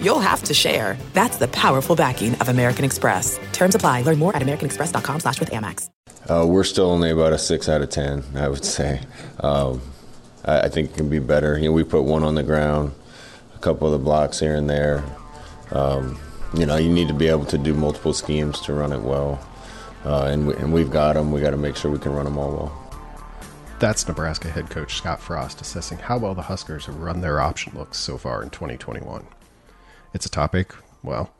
you'll have to share. That's the powerful backing of American Express. Terms apply. Learn more at americanexpress.com slash with Amex. Uh, we're still only about a six out of 10, I would say. Um, I, I, think it can be better. You know, we put one on the ground, a couple of the blocks here and there. Um, you know, you need to be able to do multiple schemes to run it well. Uh, and, we, and we've got them. We got to make sure we can run them all well. That's Nebraska head coach Scott Frost assessing how well the Huskers have run their option looks so far in 2021. It's a topic, well,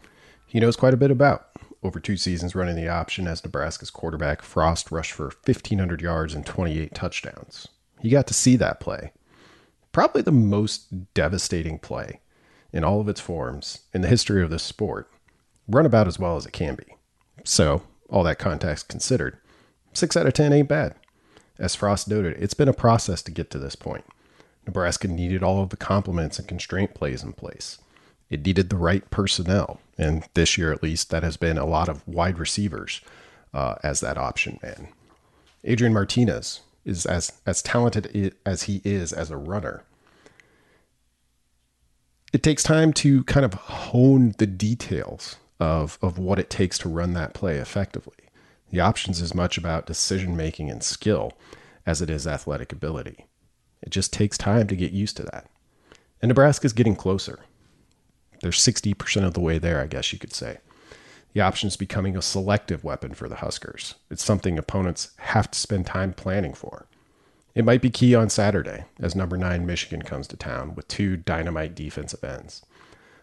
he knows quite a bit about. Over two seasons running the option as Nebraska's quarterback, Frost rushed for 1,500 yards and 28 touchdowns. He got to see that play. Probably the most devastating play in all of its forms in the history of this sport. Run about as well as it can be. So, all that context considered, 6 out of 10 ain't bad. As Frost noted, it's been a process to get to this point. Nebraska needed all of the complements and constraint plays in place. It needed the right personnel, and this year at least, that has been a lot of wide receivers uh, as that option man. Adrian Martinez is as as talented as he is as a runner. It takes time to kind of hone the details of of what it takes to run that play effectively. The options is much about decision making and skill as it is athletic ability. It just takes time to get used to that. And Nebraska's getting closer. They're 60% of the way there, I guess you could say. The option is becoming a selective weapon for the Huskers. It's something opponents have to spend time planning for. It might be key on Saturday as number 9 Michigan comes to town with two dynamite defensive ends.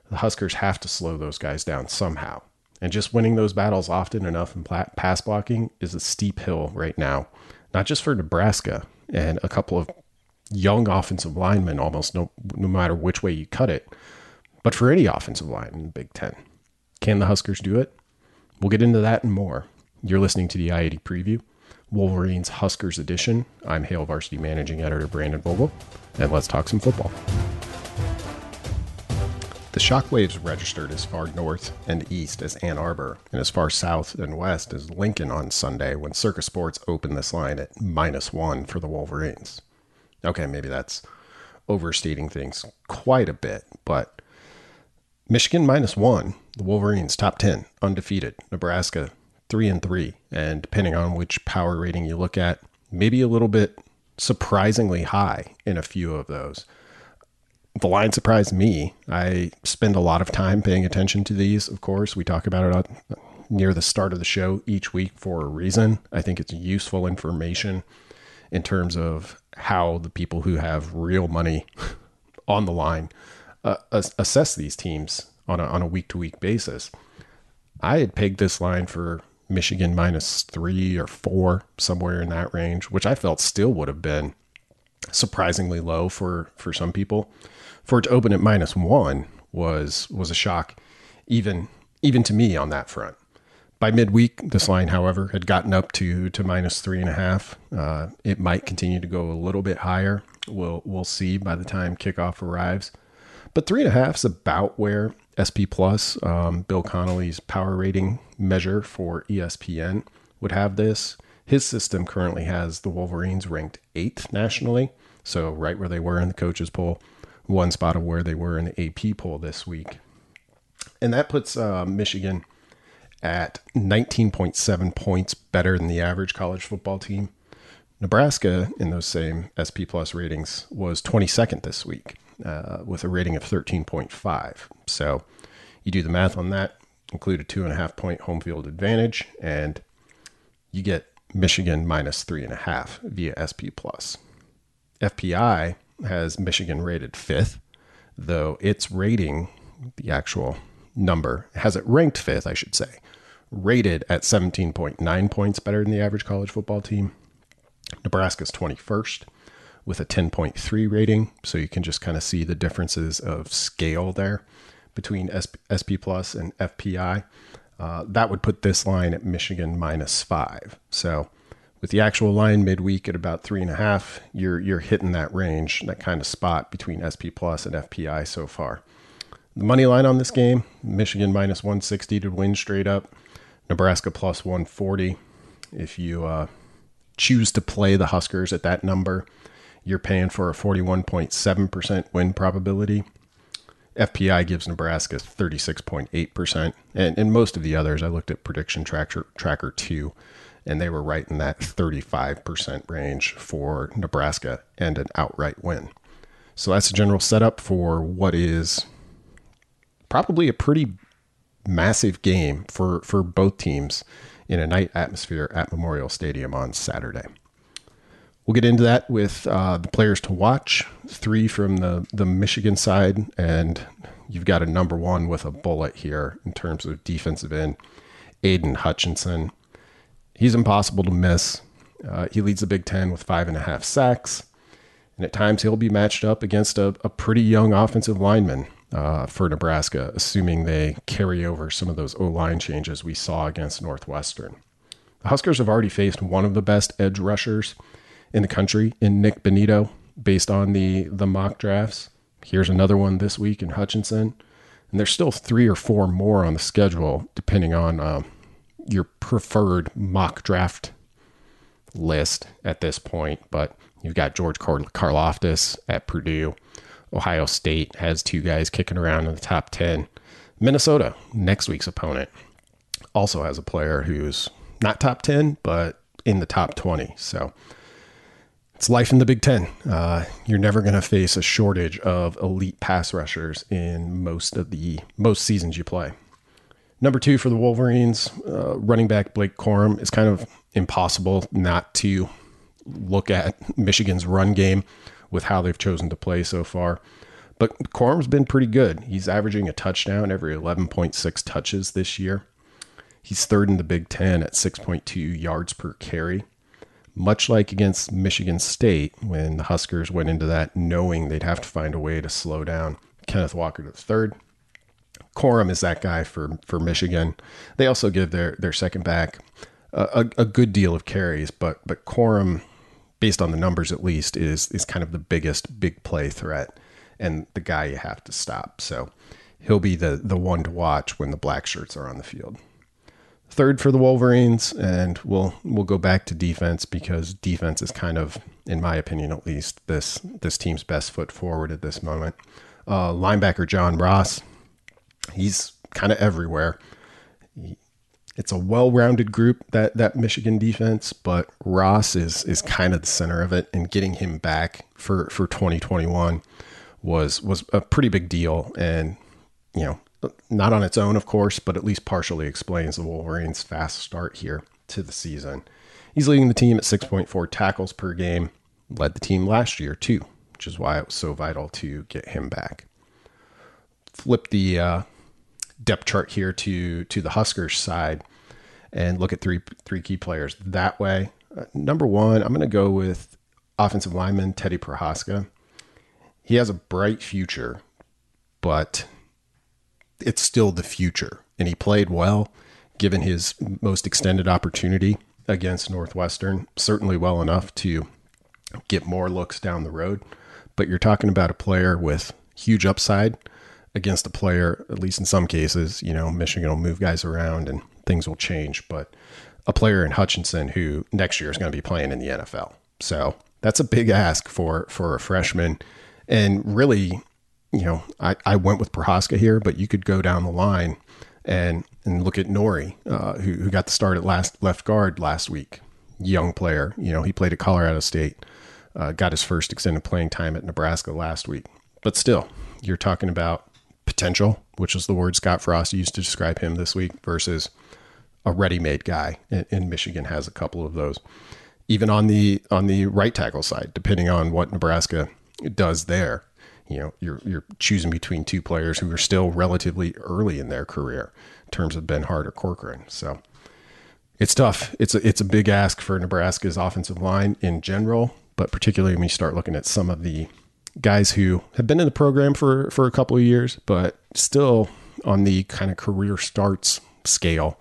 The Huskers have to slow those guys down somehow. And just winning those battles often enough in pass blocking is a steep hill right now, not just for Nebraska and a couple of young offensive linemen, almost no, no matter which way you cut it, but for any offensive line in the Big Ten. Can the Huskers do it? We'll get into that and more. You're listening to the I 80 preview, Wolverines Huskers edition. I'm Hail Varsity Managing Editor Brandon Vogel, and let's talk some football. The shockwaves registered as far north and east as Ann Arbor and as far south and west as Lincoln on Sunday when Circa Sports opened this line at minus one for the Wolverines. Okay, maybe that's overstating things quite a bit, but Michigan minus one, the Wolverines top 10, undefeated. Nebraska three and three. And depending on which power rating you look at, maybe a little bit surprisingly high in a few of those the line surprised me. I spend a lot of time paying attention to these. Of course, we talk about it on, near the start of the show each week for a reason. I think it's useful information in terms of how the people who have real money on the line uh, assess these teams on a, on a week to week basis. I had pegged this line for Michigan minus three or four, somewhere in that range, which I felt still would have been surprisingly low for for some people for it to open at minus one was was a shock, even even to me on that front. By midweek, this line, however, had gotten up to to minus three and a half. Uh, it might continue to go a little bit higher. We'll we'll see by the time kickoff arrives. But three and a half is about where SP Plus, um, Bill Connelly's power rating measure for ESPN, would have this. His system currently has the Wolverines ranked eighth nationally, so right where they were in the coaches poll one spot of where they were in the AP poll this week. And that puts uh, Michigan at 19.7 points better than the average college football team. Nebraska, in those same SP Plus ratings, was 22nd this week uh, with a rating of 13.5. So you do the math on that, include a two and a half point home field advantage, and you get Michigan minus three and a half via SP Plus. FPI has Michigan rated fifth, though its rating, the actual number, has it ranked fifth, I should say, rated at 17.9 points better than the average college football team. Nebraska's 21st with a 10.3 rating, so you can just kind of see the differences of scale there between SP, SP Plus and FPI. Uh, that would put this line at Michigan minus five. So with the actual line midweek at about three and a half, you're you're hitting that range, that kind of spot between SP plus and FPI so far. The money line on this game, Michigan minus 160 to win straight up, Nebraska plus 140. If you uh, choose to play the Huskers at that number, you're paying for a 41.7% win probability. FPI gives Nebraska 36.8%. And in most of the others, I looked at Prediction Tracker, Tracker 2 and they were right in that 35% range for Nebraska and an outright win. So that's a general setup for what is probably a pretty massive game for, for both teams in a night atmosphere at Memorial Stadium on Saturday. We'll get into that with uh, the players to watch. Three from the, the Michigan side, and you've got a number one with a bullet here in terms of defensive end. Aidan Hutchinson he's impossible to miss. Uh, he leads the Big Ten with five and a half sacks. And at times he'll be matched up against a, a pretty young offensive lineman uh, for Nebraska, assuming they carry over some of those O line changes we saw against Northwestern. The Huskers have already faced one of the best edge rushers in the country in Nik Bonitto based on the, the mock drafts. Here's another one this week in Hutchinson. And there's still three or four more on the schedule, depending on um, your preferred mock draft list at this point, but you've got George Karlaftis at Purdue. Ohio State has two guys kicking around in the top 10. Minnesota, next week's opponent, also has a player who's not top 10, but in the top 20. So it's life in the Big Ten. Uh, you're never going to face a shortage of elite pass rushers in most of the most seasons you play. Number two for the Wolverines, uh, running back Blake Corum. is kind of impossible not to look at Michigan's run game with how they've chosen to play so far. But Corum's been pretty good. He's averaging a touchdown every 11.6 touches this year. He's third in the Big Ten at 6.2 yards per carry. Much like against Michigan State, when the Huskers went into that knowing they'd have to find a way to slow down Kenneth Walker III. Corum is that guy for for Michigan. They also give their their second back a, a, a good deal of carries, but but Corum, based on the numbers at least, is is kind of the biggest big play threat and the guy you have to stop. So he'll be the the one to watch when the black shirts are on the field. Third for the Wolverines, and we'll we'll go back to defense because defense is kind of, in my opinion at least, this this team's best foot forward at this moment. Uh, linebacker Josh Ross he's kind of everywhere. It's a well-rounded group that that Michigan defense, but Ross is is kind of the center of it, and getting him back for for 2021 was was a pretty big deal, and you know, not on its own, of course, but at least partially explains the Wolverines' fast start here to the season. He's leading the team at 6.4 tackles per game, led the team last year too, which is why it was so vital to get him back. Flip the uh, depth chart here to to the Huskers side and look at three three key players that way. Uh, number one, I'm going to go with offensive lineman Teddy Prochazka. He has a bright future, but it's still the future, and he played well given his most extended opportunity against Northwestern. Certainly well enough to get more looks down the road, but you're talking about a player with huge upside against a player, at least in some cases, you know, Michigan will move guys around and things will change. But a player in Hutchinson who next year is going to be playing in the NFL. So that's a big ask for for a freshman. And really, you know, I, I went with Prochazka here, but you could go down the line and and look at Nouri, uh, who, who got the start at last left guard last week. Young player, you know, he played at Colorado State, uh, got his first extended playing time at Nebraska last week. But still, you're talking about potential, which is the word Scott Frost used to describe him this week, versus a ready-made guy. And, Michigan has a couple of those. Even on the on the right tackle side, depending on what Nebraska does there, you know, you're you're choosing between two players who are still relatively early in their career in terms of Benhart or Corcoran. So it's tough. It's a it's a big ask for Nebraska's offensive line in general, but particularly when you start looking at some of the guys who have been in the program for for a couple of years, but still on the kind of career starts scale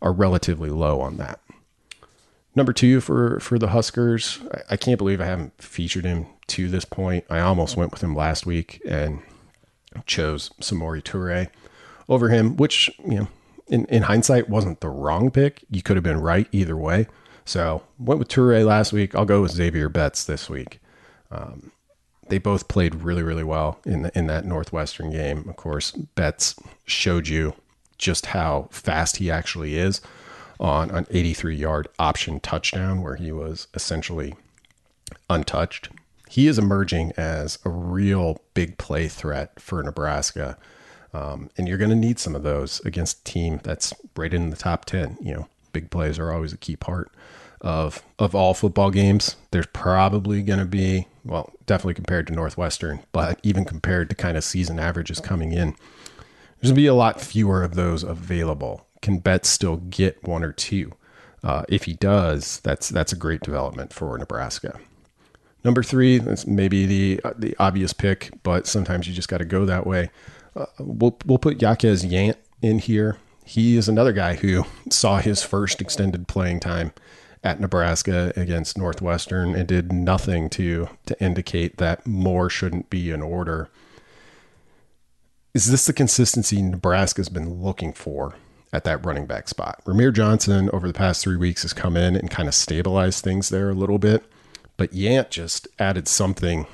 are relatively low on that. Number two for for the Huskers, I, I can't believe I haven't featured him to this point. I almost went with him last week and chose Samori Toure over him, which you know in, in hindsight wasn't the wrong pick. You could have been right either way. So went with Toure last week. I'll go with Zavier Betts this week. Um, they both played really, really well in the, in that Northwestern game. Of course, Betts showed you just how fast he actually is on an 83 yard option touchdown where he was essentially untouched. He is emerging as a real big play threat for Nebraska. Um, and you're going to need some of those against a team that's right in the top 10. You know, big plays are always a key part of of all football games. There's probably going to be, well, definitely compared to Northwestern, but even compared to kind of season averages coming in, there's going to be a lot fewer of those available. Can Betts still get one or two? Uh, if he does, that's that's a great development for Nebraska. Number three, that's maybe the uh, the obvious pick, but sometimes you just got to go that way. Uh, we'll we'll put Jaquez Yant in here. He is another guy who saw his first extended playing time at Nebraska against Northwestern and did nothing to to indicate that more shouldn't be in order. Is this the consistency Nebraska's been looking for at that running back spot? Rahmir Johnson over the past three weeks has come in and kind of stabilized things there a little bit, but Yant just added something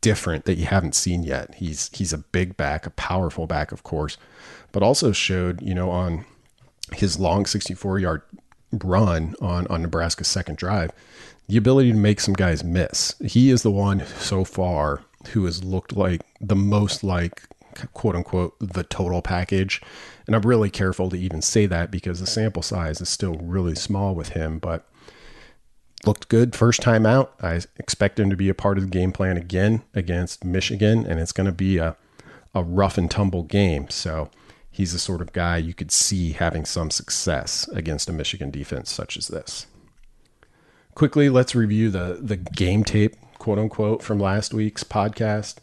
different that you haven't seen yet. He's he's a big back, a powerful back, of course, but also showed you know on his long 64 yard run on on Nebraska's second drive, the ability to make some guys miss. He is the one so far who has looked like the most like quote unquote the total package. And I'm really careful to even say that because the sample size is still really small with him, but looked good first time out. I expect him to be a part of the game plan again against Michigan, and it's going to be a, a rough and tumble game. So he's the sort of guy you could see having some success against a Michigan defense such as this. Quickly, let's review the the game tape, quote unquote, from last week's podcast.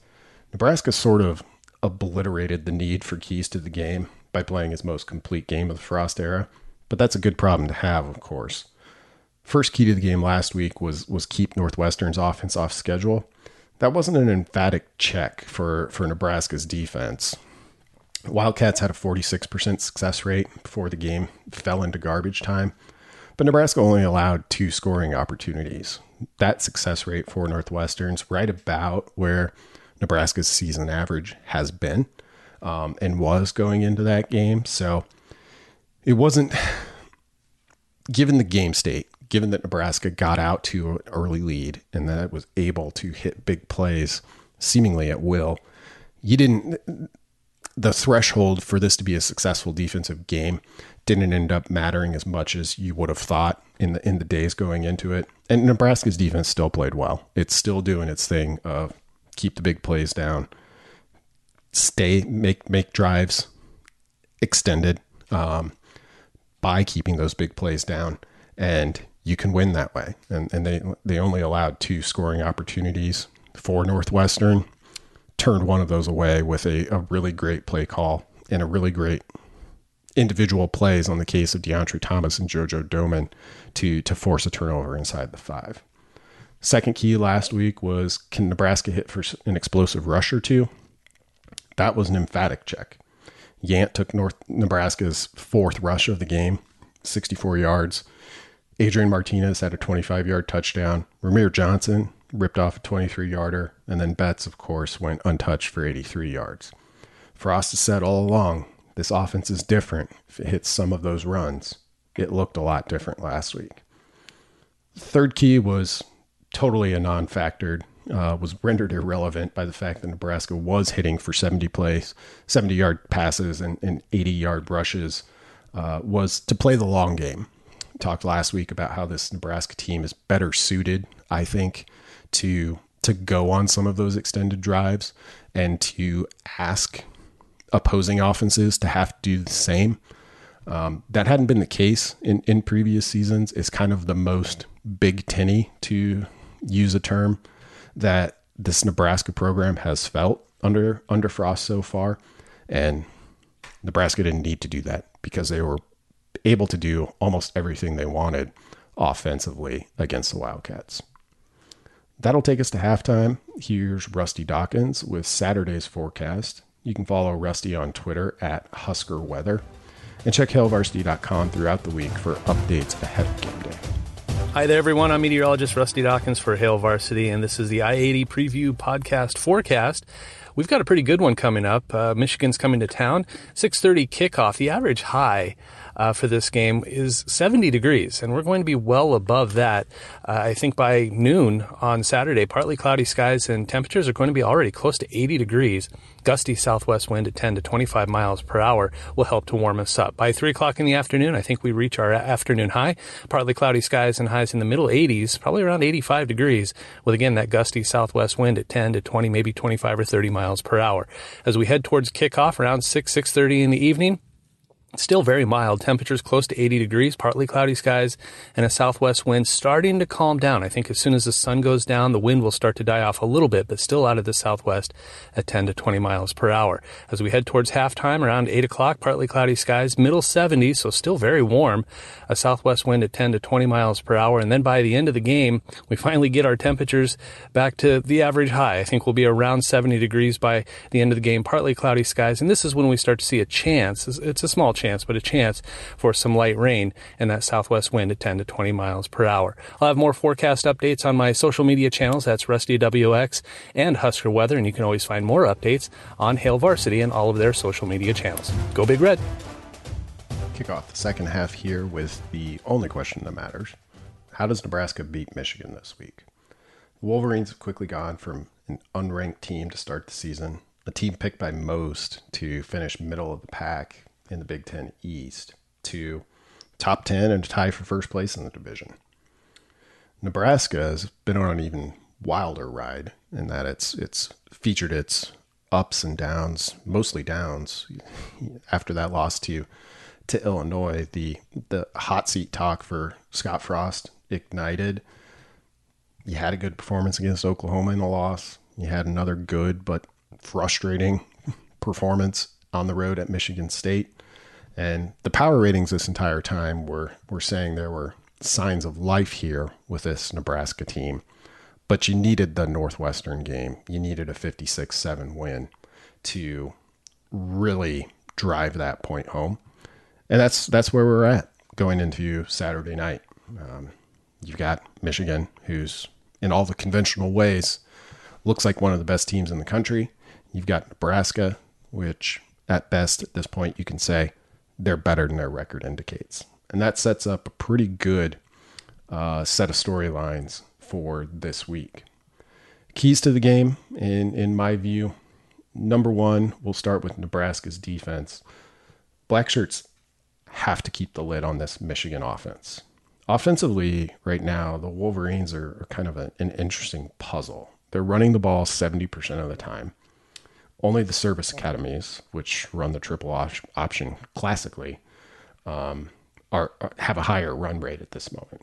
Nebraska sort of obliterated the need for keys to the game by playing his most complete game of the Frost era, but that's a good problem to have, of course. First key to the game last week was was keep Northwestern's offense off schedule. That wasn't an emphatic check for for Nebraska's defense. Wildcats had a 46% success rate before the game fell into garbage time, but Nebraska only allowed two scoring opportunities. That success rate for Northwestern's right about where Nebraska's season average has been um, and was going into that game. So it wasn't, given the game state, given that Nebraska got out to an early lead and that it was able to hit big plays seemingly at will, you didn't the threshold for this to be a successful defensive game didn't end up mattering as much as you would have thought in the in the days going into it. And Nebraska's defense still played well. It's still doing its thing of keep the big plays down, stay make make drives extended um, by keeping those big plays down, and you can win that way. And and they they only allowed two scoring opportunities for Northwestern turned one of those away with a, a really great play call and a really great individual plays on the case of DeAndre Thomas and JoJo Domann to to force a turnover inside the five. Second key last week was can Nebraska hit for an explosive rush or two? That was an emphatic check. Yant took North Nebraska's fourth rush of the game, 64 yards. Adrian Martinez had a 25 yard touchdown. Rahmir Johnson ripped off a 23 yarder, and then Betts, of course, went untouched for 83 yards. Frost has said all along this offense is different if it hits some of those runs. It looked a lot different last week. Third key was totally a non factored, uh, was rendered irrelevant by the fact that Nebraska was hitting for 70 plays, 70 yard passes, and, and 80 yard rushes, uh, was to play the long game. Talked last week about how this Nebraska team is better suited, I think, to to go on some of those extended drives and to ask opposing offenses to have to do the same. Um, that hadn't been the case in, in previous seasons. It's kind of the most Big Tenny, to use a term, that this Nebraska program has felt under under Frost so far, and Nebraska didn't need to do that because they were able to do almost everything they wanted offensively against the Wildcats. That'll take us to halftime. Here's Rusty Dawkins with Saturday's forecast. You can follow Rusty on Twitter at Husker Weather and check hailvarsity.com throughout the week for updates ahead of game day. Hi there, everyone. I'm meteorologist Rusty Dawkins for Hail Varsity, and this is the I 80 Preview Podcast Forecast. We've got a pretty good one coming up. Uh, Michigan's coming to town. 6:30 kickoff. The average high uh, for this game is 70 degrees, and we're going to be well above that. Uh, I think by noon on Saturday, partly cloudy skies and temperatures are going to be already close to 80 degrees. Gusty southwest wind at 10 to 25 miles per hour will help to warm us up. By 3 o'clock in the afternoon, I think we reach our afternoon high. Partly cloudy skies and highs in the middle 80s, probably around 85 degrees, with again that gusty southwest wind at 10 to 20, maybe 25 or 30 miles per hour. As we head towards kickoff around 6, 6.30 in the evening, Still very mild. Temperatures close to 80 degrees, partly cloudy skies, and a southwest wind starting to calm down. I think as soon as the sun goes down, the wind will start to die off a little bit, but still out of the southwest at 10 to 20 miles per hour. As we head towards halftime, around 8 o'clock, partly cloudy skies, middle 70s, so still very warm. A southwest wind at 10 to 20 miles per hour. And then by the end of the game, we finally get our temperatures back to the average high. I think we'll be around 70 degrees by the end of the game, partly cloudy skies. And this is when we start to see a chance. It's a small chance but a chance for some light rain and that southwest wind at 10 to 20 miles per hour. I'll have more forecast updates on my social media channels. That's Rusty WX and Husker Weather, and you can always find more updates on Hail Varsity and all of their social media channels. Go Big Red! Kick off the second half here with the only question that matters. How does Nebraska beat Michigan this week? The Wolverines have quickly gone from an unranked team to start the season, a team picked by most to finish middle of the pack in the Big Ten East to top 10 and tie for first place in the division. Nebraska has been on an even wilder ride in that it's it's featured its ups and downs, mostly downs. After that loss to to Illinois, the the hot seat talk for Scott Frost ignited. You had a good performance against Oklahoma in a loss. You had another good but frustrating performance on the road at Michigan State. And the power ratings this entire time were, were saying there were signs of life here with this Nebraska team. But you needed the Northwestern game. You needed a 56 7 win to really drive that point home. And that's that's where we're at going into Saturday night. Um, you've got Michigan, who's in all the conventional ways looks like one of the best teams in the country. You've got Nebraska, which at best at this point you can say they're better than their record indicates. And that sets up a pretty good uh, set of storylines for this week. Keys to the game, in, in my view, number one, we'll start with Nebraska's defense. Black shirts have to keep the lid on this Michigan offense. Offensively, right now, the Wolverines are, are kind of a, an interesting puzzle. They're running the ball 70% of the time. Only the service academies, which run the triple op- option classically, um, are, are, have a higher run rate at this moment.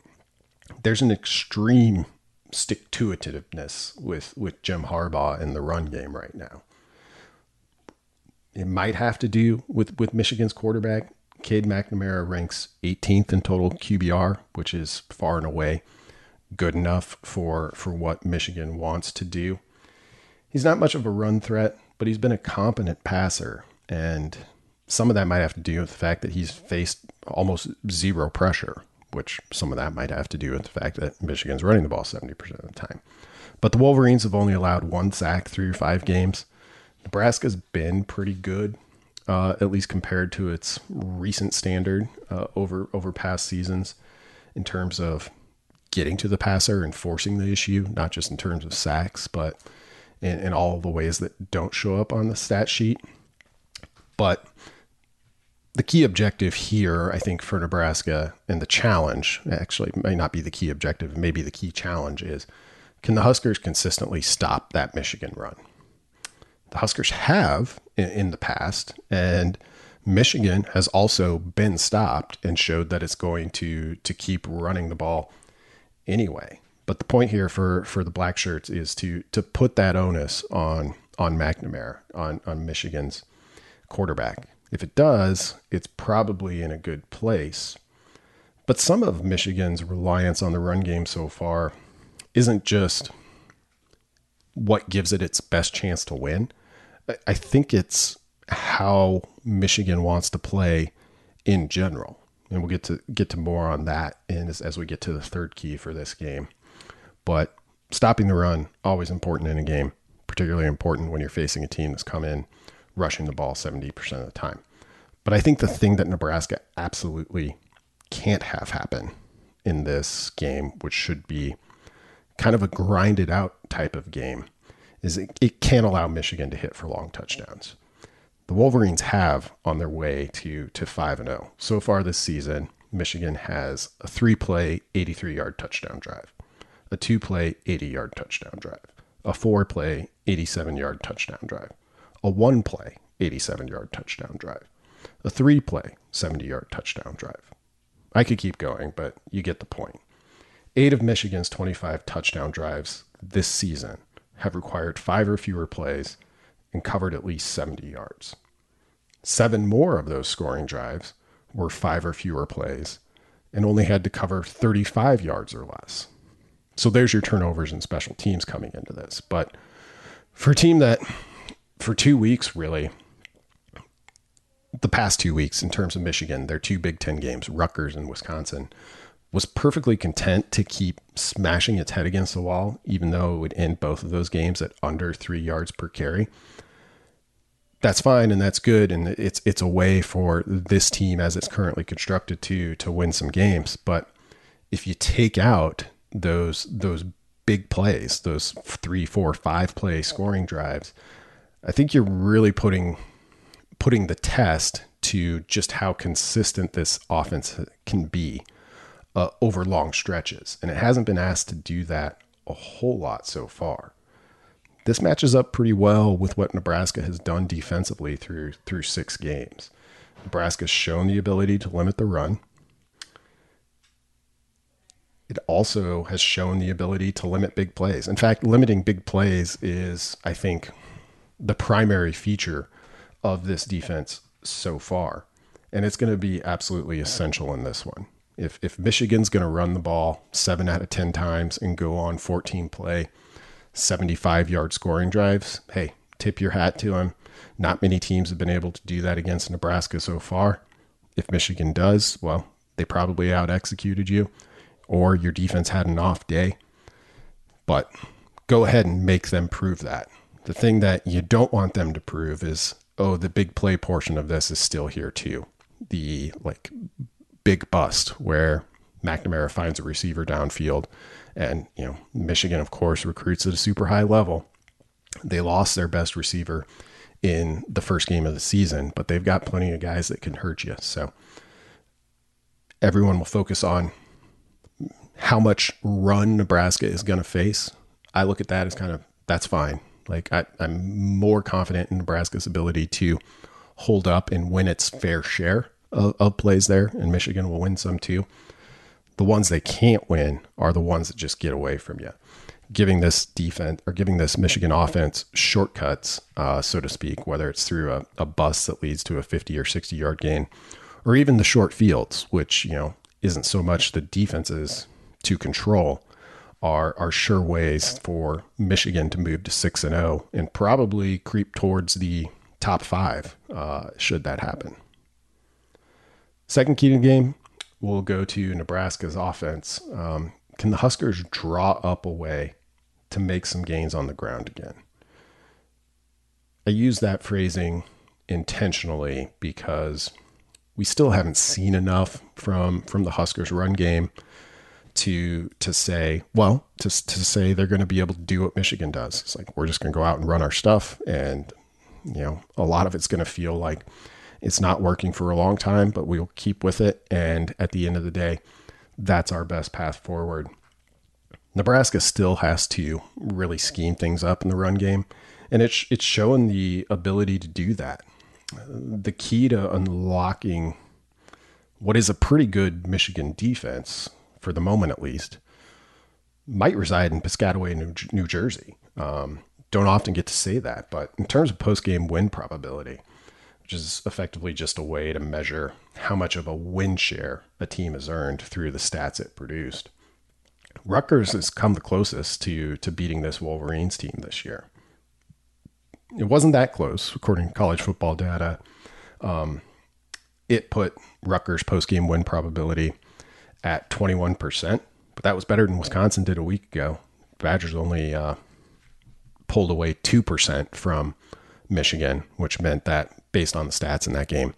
There's an extreme stick to itiveness with with Jim Harbaugh in the run game right now. It might have to do with with Michigan's quarterback. Cade McNamara ranks 18th in total QBR, which is far and away good enough for for what Michigan wants to do. He's not much of a run threat but he's been a competent passer. And some of that might have to do with the fact that he's faced almost zero pressure, which some of that might have to do with the fact that Michigan's running the ball 70% of the time. But the Wolverines have only allowed one sack through five games. Nebraska's been pretty good, uh, at least compared to its recent standard uh, over over past seasons, in terms of getting to the passer and forcing the issue, not just in terms of sacks, but in, in all the ways that don't show up on the stat sheet. But the key objective here, I think, for Nebraska and the challenge actually may not be the key objective, maybe the key challenge is can the Huskers consistently stop that Michigan run? The Huskers have in, in the past, and Michigan has also been stopped and showed that it's going to to keep running the ball anyway. But the point here for for the black shirts is to to put that onus on on McNamara on on Michigan's quarterback If it does, it's probably in a good place. But some of Michigan's reliance on the run game so far isn't just what gives it its best chance to win. I think it's how Michigan wants to play in general. And we'll get to get to more on that in, as, as we get to the third key for this game. But stopping the run always important in a game, particularly important when you're facing a team that's come in rushing the ball 70% of the time. But I think the thing that Nebraska absolutely can't have happen in this game, which should be kind of a grinded out type of game, is it, it can't allow Michigan to hit for long touchdowns. The Wolverines have on their way to to 5 and 0. So far this season, Michigan has a 3-play 83-yard touchdown drive, a 2-play 80-yard touchdown drive, a 4-play 87-yard touchdown drive, a 1-play 87-yard touchdown drive, a 3-play 70-yard touchdown drive. I could keep going, but you get the point. 8 of Michigan's 25 touchdown drives this season have required 5 or fewer plays and covered at least 70 yards. Seven more of those scoring drives were five or fewer plays and only had to cover 35 yards or less. So there's your turnovers and special teams coming into this. But for a team that, for two weeks, really, the past two weeks in terms of Michigan, their two Big Ten games, Rutgers and Wisconsin, was perfectly content to keep smashing its head against the wall, even though it would end both of those games at under three yards per carry that's fine and that's good and it's it's a way for this team as it's currently constructed to to win some games but if you take out those those big plays those three four five play scoring drives i think you're really putting putting the test to just how consistent this offense can be uh, over long stretches and it hasn't been asked to do that a whole lot so far this matches up pretty well with what Nebraska has done defensively through through six games. Nebraska's shown the ability to limit the run. It also has shown the ability to limit big plays. In fact, limiting big plays is, I think, the primary feature of this defense so far. And it's going to be absolutely essential in this one. If, if Michigan's going to run the ball seven out of 10 times and go on 14 play, 75 yard scoring drives, hey, tip your hat to them. Not many teams have been able to do that against Nebraska so far. If Michigan does, well, they probably out executed you, or your defense had an off day. But go ahead and make them prove that. The thing that you don't want them to prove is, oh, the big play portion of this is still here too. The like big bust where McNamara finds a receiver downfield and, you know, Michigan, of course, recruits at a super high level. They lost their best receiver in the first game of the season, but they've got plenty of guys that can hurt you. So everyone will focus on how much run Nebraska is going to face. I look at that as kind of that's fine. Like I, I'm more confident in Nebraska's ability to hold up and win its fair share of, of plays there, and Michigan will win some too. The ones they can't win are the ones that just get away from you, giving this defense or giving this Michigan offense shortcuts, uh, so to speak, whether it's through a, a bus that leads to a 50 or 60 yard gain, or even the short fields, which, you know, isn't so much the defenses to control, are, are sure ways for Michigan to move to 6 and 0 and probably creep towards the top five uh, should that happen. Second key to the game we'll go to Nebraska's offense. Um, can the Huskers draw up a way to make some gains on the ground again? I use that phrasing intentionally because we still haven't seen enough from from the Huskers run game to to say, well, to to say they're going to be able to do what Michigan does. It's like we're just going to go out and run our stuff and you know, a lot of it's going to feel like it's not working for a long time, but we'll keep with it. And at the end of the day, that's our best path forward. Nebraska still has to really scheme things up in the run game, and it's it's showing the ability to do that. The key to unlocking what is a pretty good Michigan defense for the moment, at least, might reside in Piscataway, New, New Jersey. Um, don't often get to say that, but in terms of post game win probability, which is effectively just a way to measure how much of a win share a team has earned through the stats it produced. Rutgers has come the closest to to beating this Wolverines team this year. It wasn't that close, according to college football data. Um, it put Rutgers post game win probability at 21%, but that was better than Wisconsin did a week ago. Badgers only uh, pulled away 2% from Michigan, which meant that based on the stats in that game,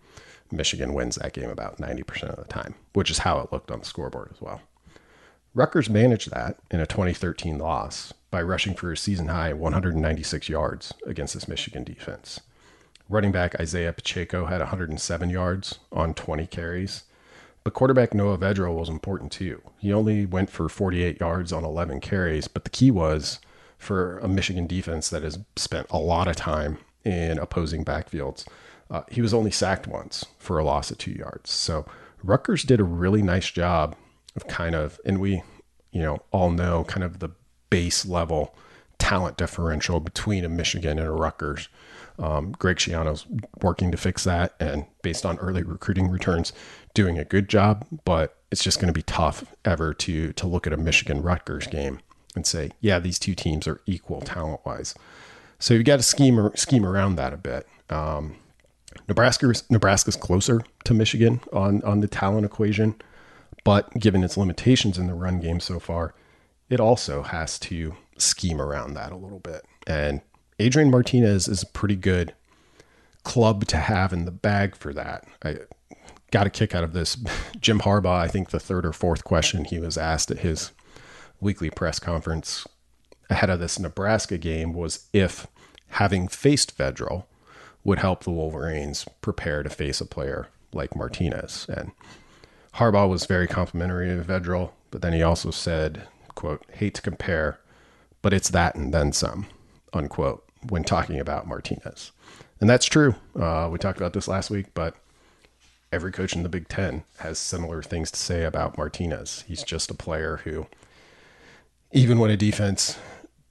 Michigan wins that game about 90% of the time, which is how it looked on the scoreboard as well. Rutgers managed that in a 2013 loss by rushing for a season high 196 yards against this Michigan defense. Running back Isaiah Pacheco had 107 yards on 20 carries, but quarterback Noah Vedral was important too. He only went for 48 yards on 11 carries, but the key was for a Michigan defense that has spent a lot of time in opposing backfields. Uh, he was only sacked once for a loss of two yards. So Rutgers did a really nice job of kind of, and we, you know, all know kind of the base level talent differential between a Michigan and a Rutgers. Um, Greg Schiano's working to fix that, and based on early recruiting returns, doing a good job. But it's just going to be tough ever to to look at a Michigan Rutgers game and say, yeah, these two teams are equal talent wise. So you've got to scheme scheme around that a bit. Um, Nebraska Nebraska's closer to Michigan on on the talent equation, but given its limitations in the run game so far, it also has to scheme around that a little bit. And Adrian Martinez is a pretty good club to have in the bag for that. I got a kick out of this. Jim Harbaugh, I think the third or fourth question he was asked at his weekly press conference ahead of this Nebraska game was if having faced Vedral would help the Wolverines prepare to face a player like Martinez. And Harbaugh was very complimentary of Vedral, but then he also said, quote, hate to compare, but it's that and then some, unquote, when talking about Martinez. And that's true. Uh, we talked about this last week, but every coach in the Big Ten has similar things to say about Martinez. He's just a player who, even when a defense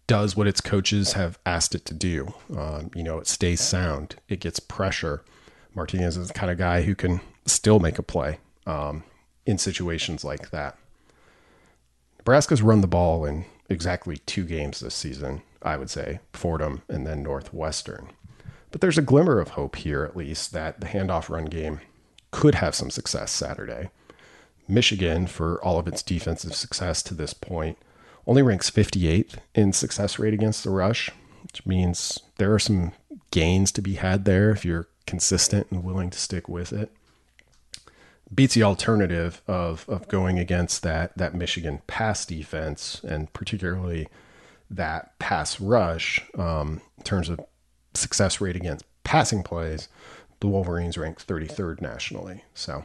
does what its coaches have asked it to do. Um, you know, it stays sound, it gets pressure. Martinez is the kind of guy who can still make a play um, in situations like that. Nebraska's run the ball in exactly two games this season, I would say Fordham and then Northwestern. But there's a glimmer of hope here, at least, that the handoff run game could have some success Saturday. Michigan, for all of its defensive success to this point, only ranks 58th in success rate against the rush, which means there are some gains to be had there if you're consistent and willing to stick with it. Beats the alternative of of going against that that Michigan pass defense and particularly that pass rush um, in terms of success rate against passing plays. The Wolverines rank 33rd nationally. So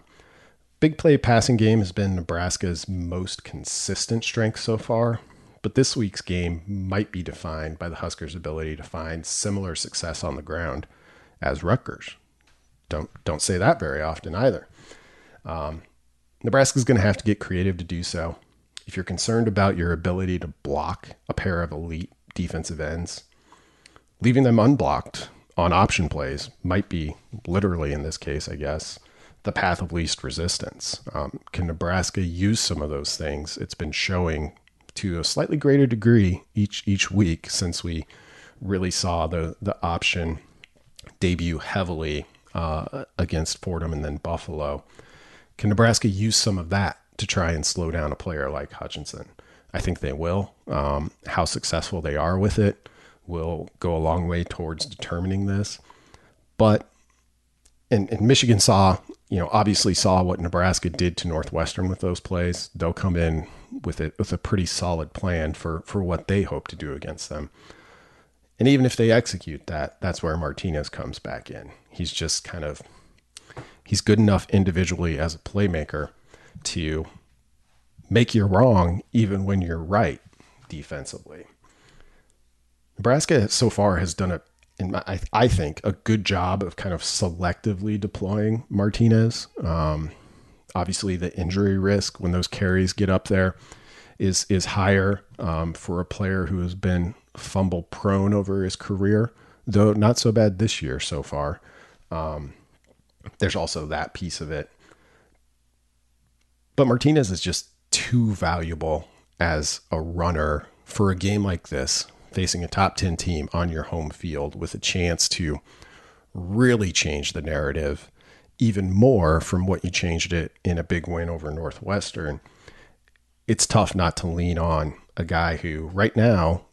big play passing game has been Nebraska's most consistent strength so far. But this week's game might be defined by the Huskers' ability to find similar success on the ground as Rutgers. Don't don't say that very often either. Um, Nebraska's going to have to get creative to do so. If you're concerned about your ability to block a pair of elite defensive ends, leaving them unblocked on option plays might be literally in this case, I guess, the path of least resistance. Um, can Nebraska use some of those things? It's been showing to a slightly greater degree each each week since we really saw the the option debut heavily uh, against Fordham and then Buffalo. Can Nebraska use some of that to try and slow down a player like Hutchinson? I think they will. Um, how successful they are with it will go a long way towards determining this. But and, and Michigan saw, you know, obviously saw what Nebraska did to Northwestern with those plays. They'll come in with it with a pretty solid plan for for what they hope to do against them. And even if they execute that, that's where Martinez comes back in. He's just kind of he's good enough individually as a playmaker to make you wrong even when you're right defensively. Nebraska so far has done a in my, I, I think a good job of kind of selectively deploying Martinez. Um, obviously the injury risk when those carries get up there is is higher um, for a player who has been fumble prone over his career, though not so bad this year so far. Um, there's also that piece of it. But Martinez is just too valuable as a runner for a game like this, facing a top 10 team on your home field with a chance to really change the narrative even more from what you changed it in a big win over Northwestern. It's tough not to lean on a guy who, right now,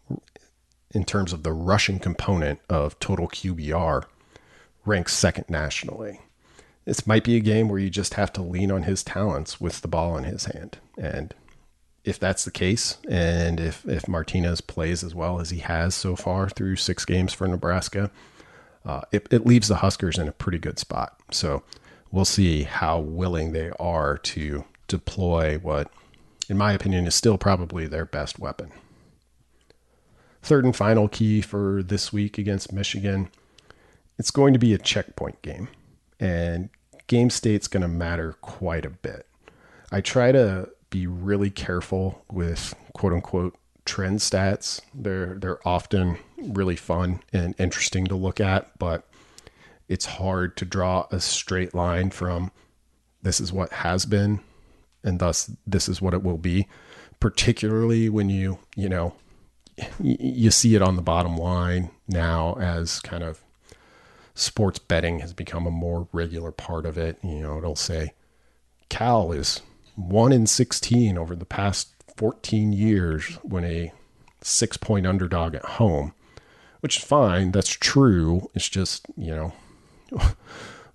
in terms of the rushing component of total QBR, ranks second nationally. This might be a game where you just have to lean on his talents with the ball in his hand. And if that's the case, and if, if Martinez plays as well as he has so far through six games for Nebraska, uh, it, it leaves the Huskers in a pretty good spot. So we'll see how willing they are to deploy what, in my opinion, is still probably their best weapon. Third and final key for this week against Michigan it's going to be a checkpoint game. And game state's going to matter quite a bit. I try to be really careful with quote unquote trend stats. They're they're often really fun and interesting to look at, but it's hard to draw a straight line from this is what has been and thus this is what it will be, particularly when you, you know, you see it on the bottom line now as kind of sports betting has become a more regular part of it. You know, it'll say Cal is one in 16 over the past 14 years when a six point underdog at home, which is fine. That's true. It's just, you know,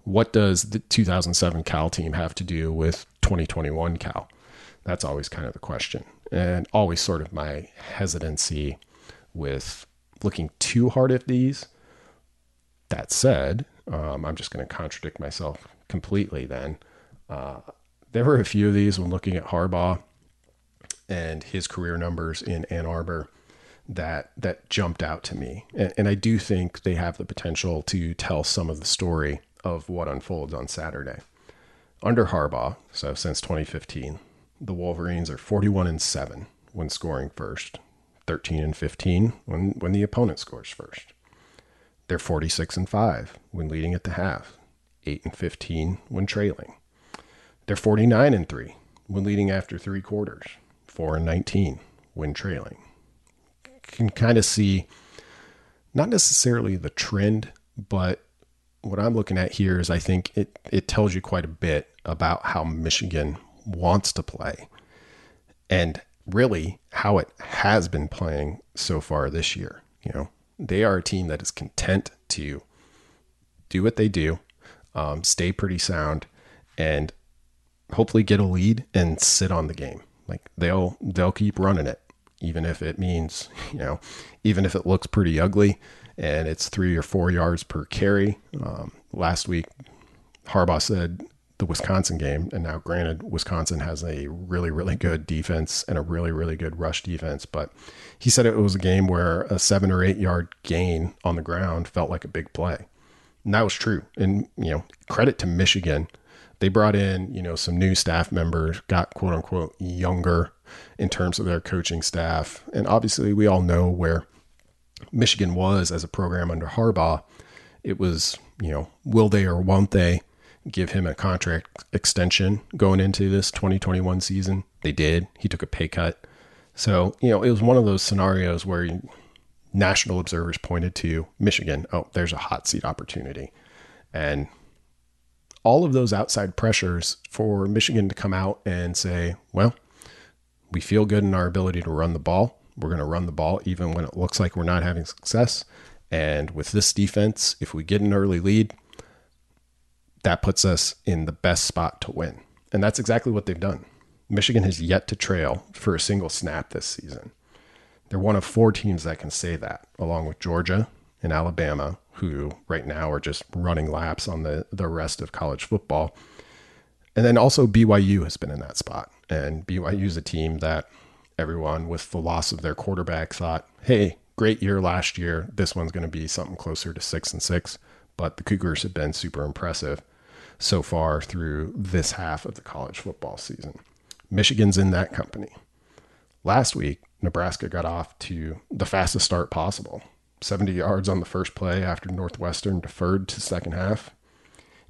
what does the 2007 Cal team have to do with 2021 Cal? That's always kind of the question. And always sort of my hesitancy with looking too hard at these that said, um, I'm just going to contradict myself completely then. Uh, there were a few of these when looking at Harbaugh and his career numbers in Ann Arbor that that jumped out to me. And, and, I do think they have the potential to tell some of the story of what unfolds on Saturday. Under Harbaugh, so since 2015, the Wolverines are 41 and 7 when scoring first, 13 and 15 when when the opponent scores first. They're 46 and 5 when leading at the half, 8 and 15 when trailing. They're 49 and 3 when leading after 3 quarters, 4 and 19 when trailing. Can kind of see not necessarily the trend, but what I'm looking at here is I think it it tells you quite a bit about how Michigan wants to play and really how it has been playing so far this year, you know they are a team that is content to do what they do, um, stay pretty sound, and hopefully get a lead and sit on the game. Like they'll they'll keep running it, even if it means you know, even if it looks pretty ugly and it's three or four yards per carry. Um, last week, Harbaugh said the Wisconsin game. And now, granted, Wisconsin has a really, really good defense and a really, really good rush defense. But he said it was a game where a seven or eight yard gain on the ground felt like a big play. And that was true. And, you know, credit to Michigan. They brought in, you know, some new staff members, got quote unquote younger in terms of their coaching staff. And obviously, we all know where Michigan was as a program under Harbaugh. It was, you know, will they or won't they? give him a contract extension going into this 2021 season. They did. He took a pay cut. So, you know, it was one of those scenarios where national observers pointed to Michigan. Oh, there's a hot seat opportunity. And all of those outside pressures for Michigan to come out and say, well, we feel good in our ability to run the ball. We're going to run the ball even when it looks like we're not having success. And with this defense, if we get an early lead, that puts us in the best spot to win. And that's exactly what they've done. Michigan has yet to trail for a single snap this season. They're one of four teams that can say that, along with Georgia and Alabama, who right now are just running laps on the, the rest of college football. And then also BYU has been in that spot. And BYU is a team that everyone, with the loss of their quarterback, thought, hey, great year last year. This one's going to be something closer to six and six. But the Cougars have been super impressive so far through this half of the college football season. Michigan's in that company. Last week, Nebraska got off to the fastest start possible 70 yards on the first play after Northwestern deferred to second half.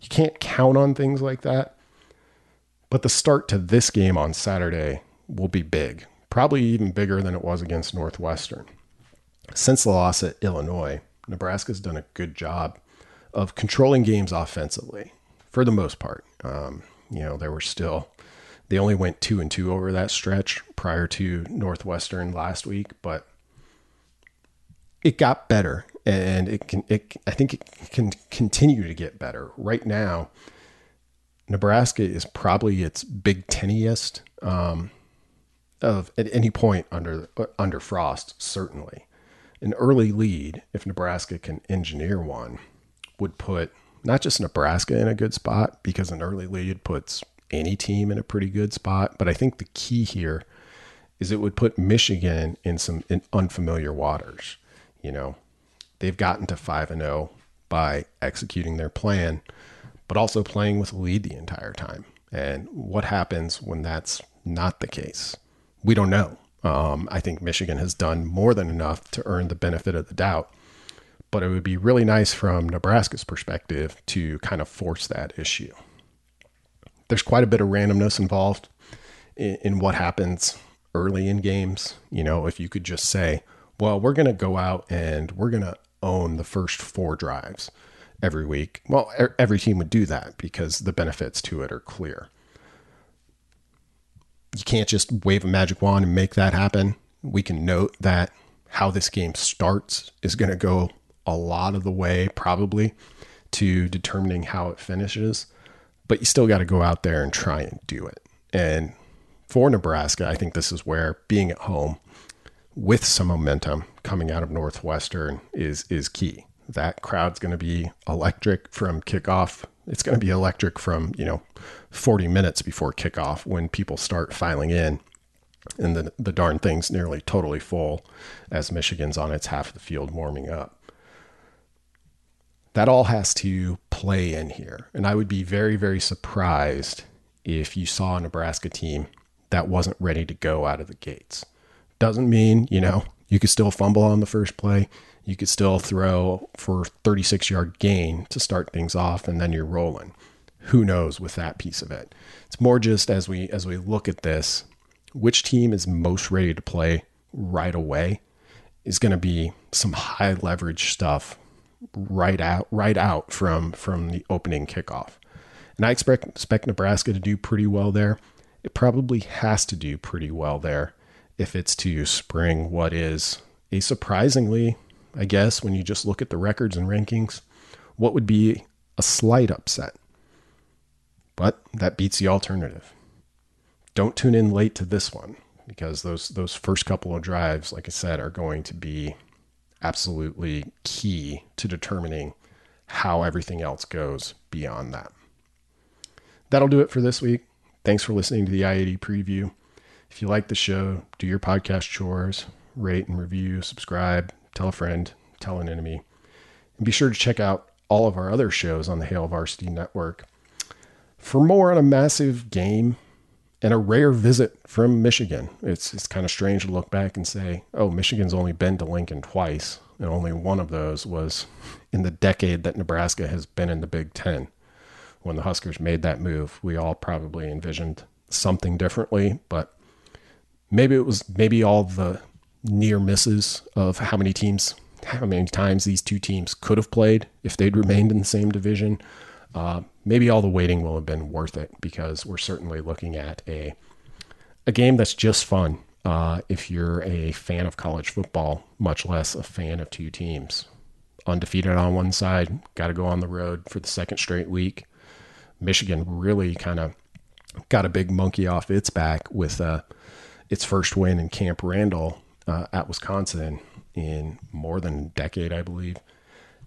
you can't count on things like that. But the start to this game on Saturday will be big, probably even bigger than it was against Northwestern. Since the loss at Illinois, Nebraska's done a good job of controlling games offensively for the most part. Um, you know, there were still they only went two and two over that stretch prior to Northwestern last week, but it got better and it can it I think it can continue to get better. Right now, Nebraska is probably its Big Teniest um, of at any point under under Frost. Certainly, an early lead if Nebraska can engineer one would put not just Nebraska in a good spot because an early lead puts any team in a pretty good spot. But I think the key here is it would put Michigan in some in unfamiliar waters. You know, they've gotten to 5 and 0 by executing their plan, but also playing with lead the entire time. And what happens when that's not the case? We don't know. Um, I think Michigan has done more than enough to earn the benefit of the doubt, but it would be really nice from Nebraska's perspective to kind of force that issue there's quite a bit of randomness involved in, in what happens early in games. You know, if you could just say, well, we're going to go out and we're going to own the first four drives every week. Well, every team would do that because the benefits to it are clear. You can't just wave a magic wand and make that happen. We can note that how this game starts is going to go a lot of the way, probably, to determining how it finishes but you still got to go out there and try and do it. And for Nebraska, I think this is where being at home with some momentum coming out of Northwestern is is key. That crowd's going to be electric from kickoff. It's going to be electric from, you know, 40 minutes before kickoff when people start filing in and the the darn thing's nearly totally full as Michigan's on its half of the field warming up that all has to play in here. And I would be very, very surprised if you saw a Nebraska team that wasn't ready to go out of the gates. Doesn't mean, you know, you could still fumble on the first play. You could still throw for 36 yard gain to start things off and then you're rolling. Who knows with that piece of it. It's more just as we as we look at this, which team is most ready to play right away is going to be some high leverage stuff right out right out from from the opening kickoff. And I expect expect Nebraska to do pretty well there. It probably has to do pretty well there if it's to you spring what is a surprisingly, I guess, when you just look at the records and rankings, what would be a slight upset. But that beats the alternative. Don't tune in late to this one because those those first couple of drives, like I said, are going to be absolutely key to determining how everything else goes beyond that. That'll do it for this week. Thanks for listening to the I-80 preview. If you like the show, do your podcast chores, rate and review, subscribe, tell a friend, tell an enemy. And be sure to check out all of our other shows on the Hail Varsity Network. For more on a massive game and a rare visit from Michigan. It's it's kind of strange to look back and say, "Oh, Michigan's only been to Lincoln twice, and only one of those was in the decade that Nebraska has been in the Big 10." When the Huskers made that move, we all probably envisioned something differently, but maybe it was maybe all the near misses of how many teams how many times these two teams could have played if they'd remained in the same division. Uh, maybe all the waiting will have been worth it because we're certainly looking at a a game that's just fun. Uh, if you're a fan of college football, much less a fan of two teams, undefeated on one side, got to go on the road for the second straight week. Michigan really kind of got a big monkey off its back with uh, its first win in Camp Randall uh, at Wisconsin in more than a decade, I believe,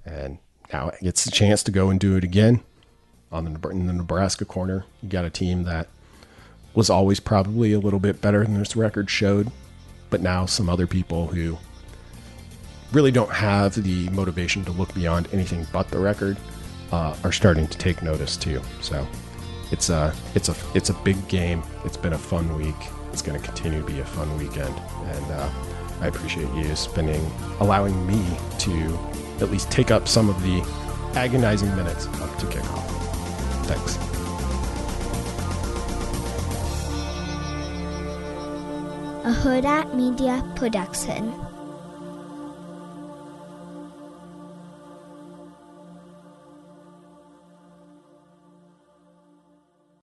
and now it gets the chance to go and do it again on the in the Nebraska corner. You got a team that was always probably a little bit better than this record showed, but now some other people who really don't have the motivation to look beyond anything but the record uh, are starting to take notice too. So it's a it's a it's a big game. It's been a fun week. It's going to continue to be a fun weekend, and uh, I appreciate you spending allowing me to at least take up some of the agonizing minutes up to kickoff. Thanks. A Huda Media Production.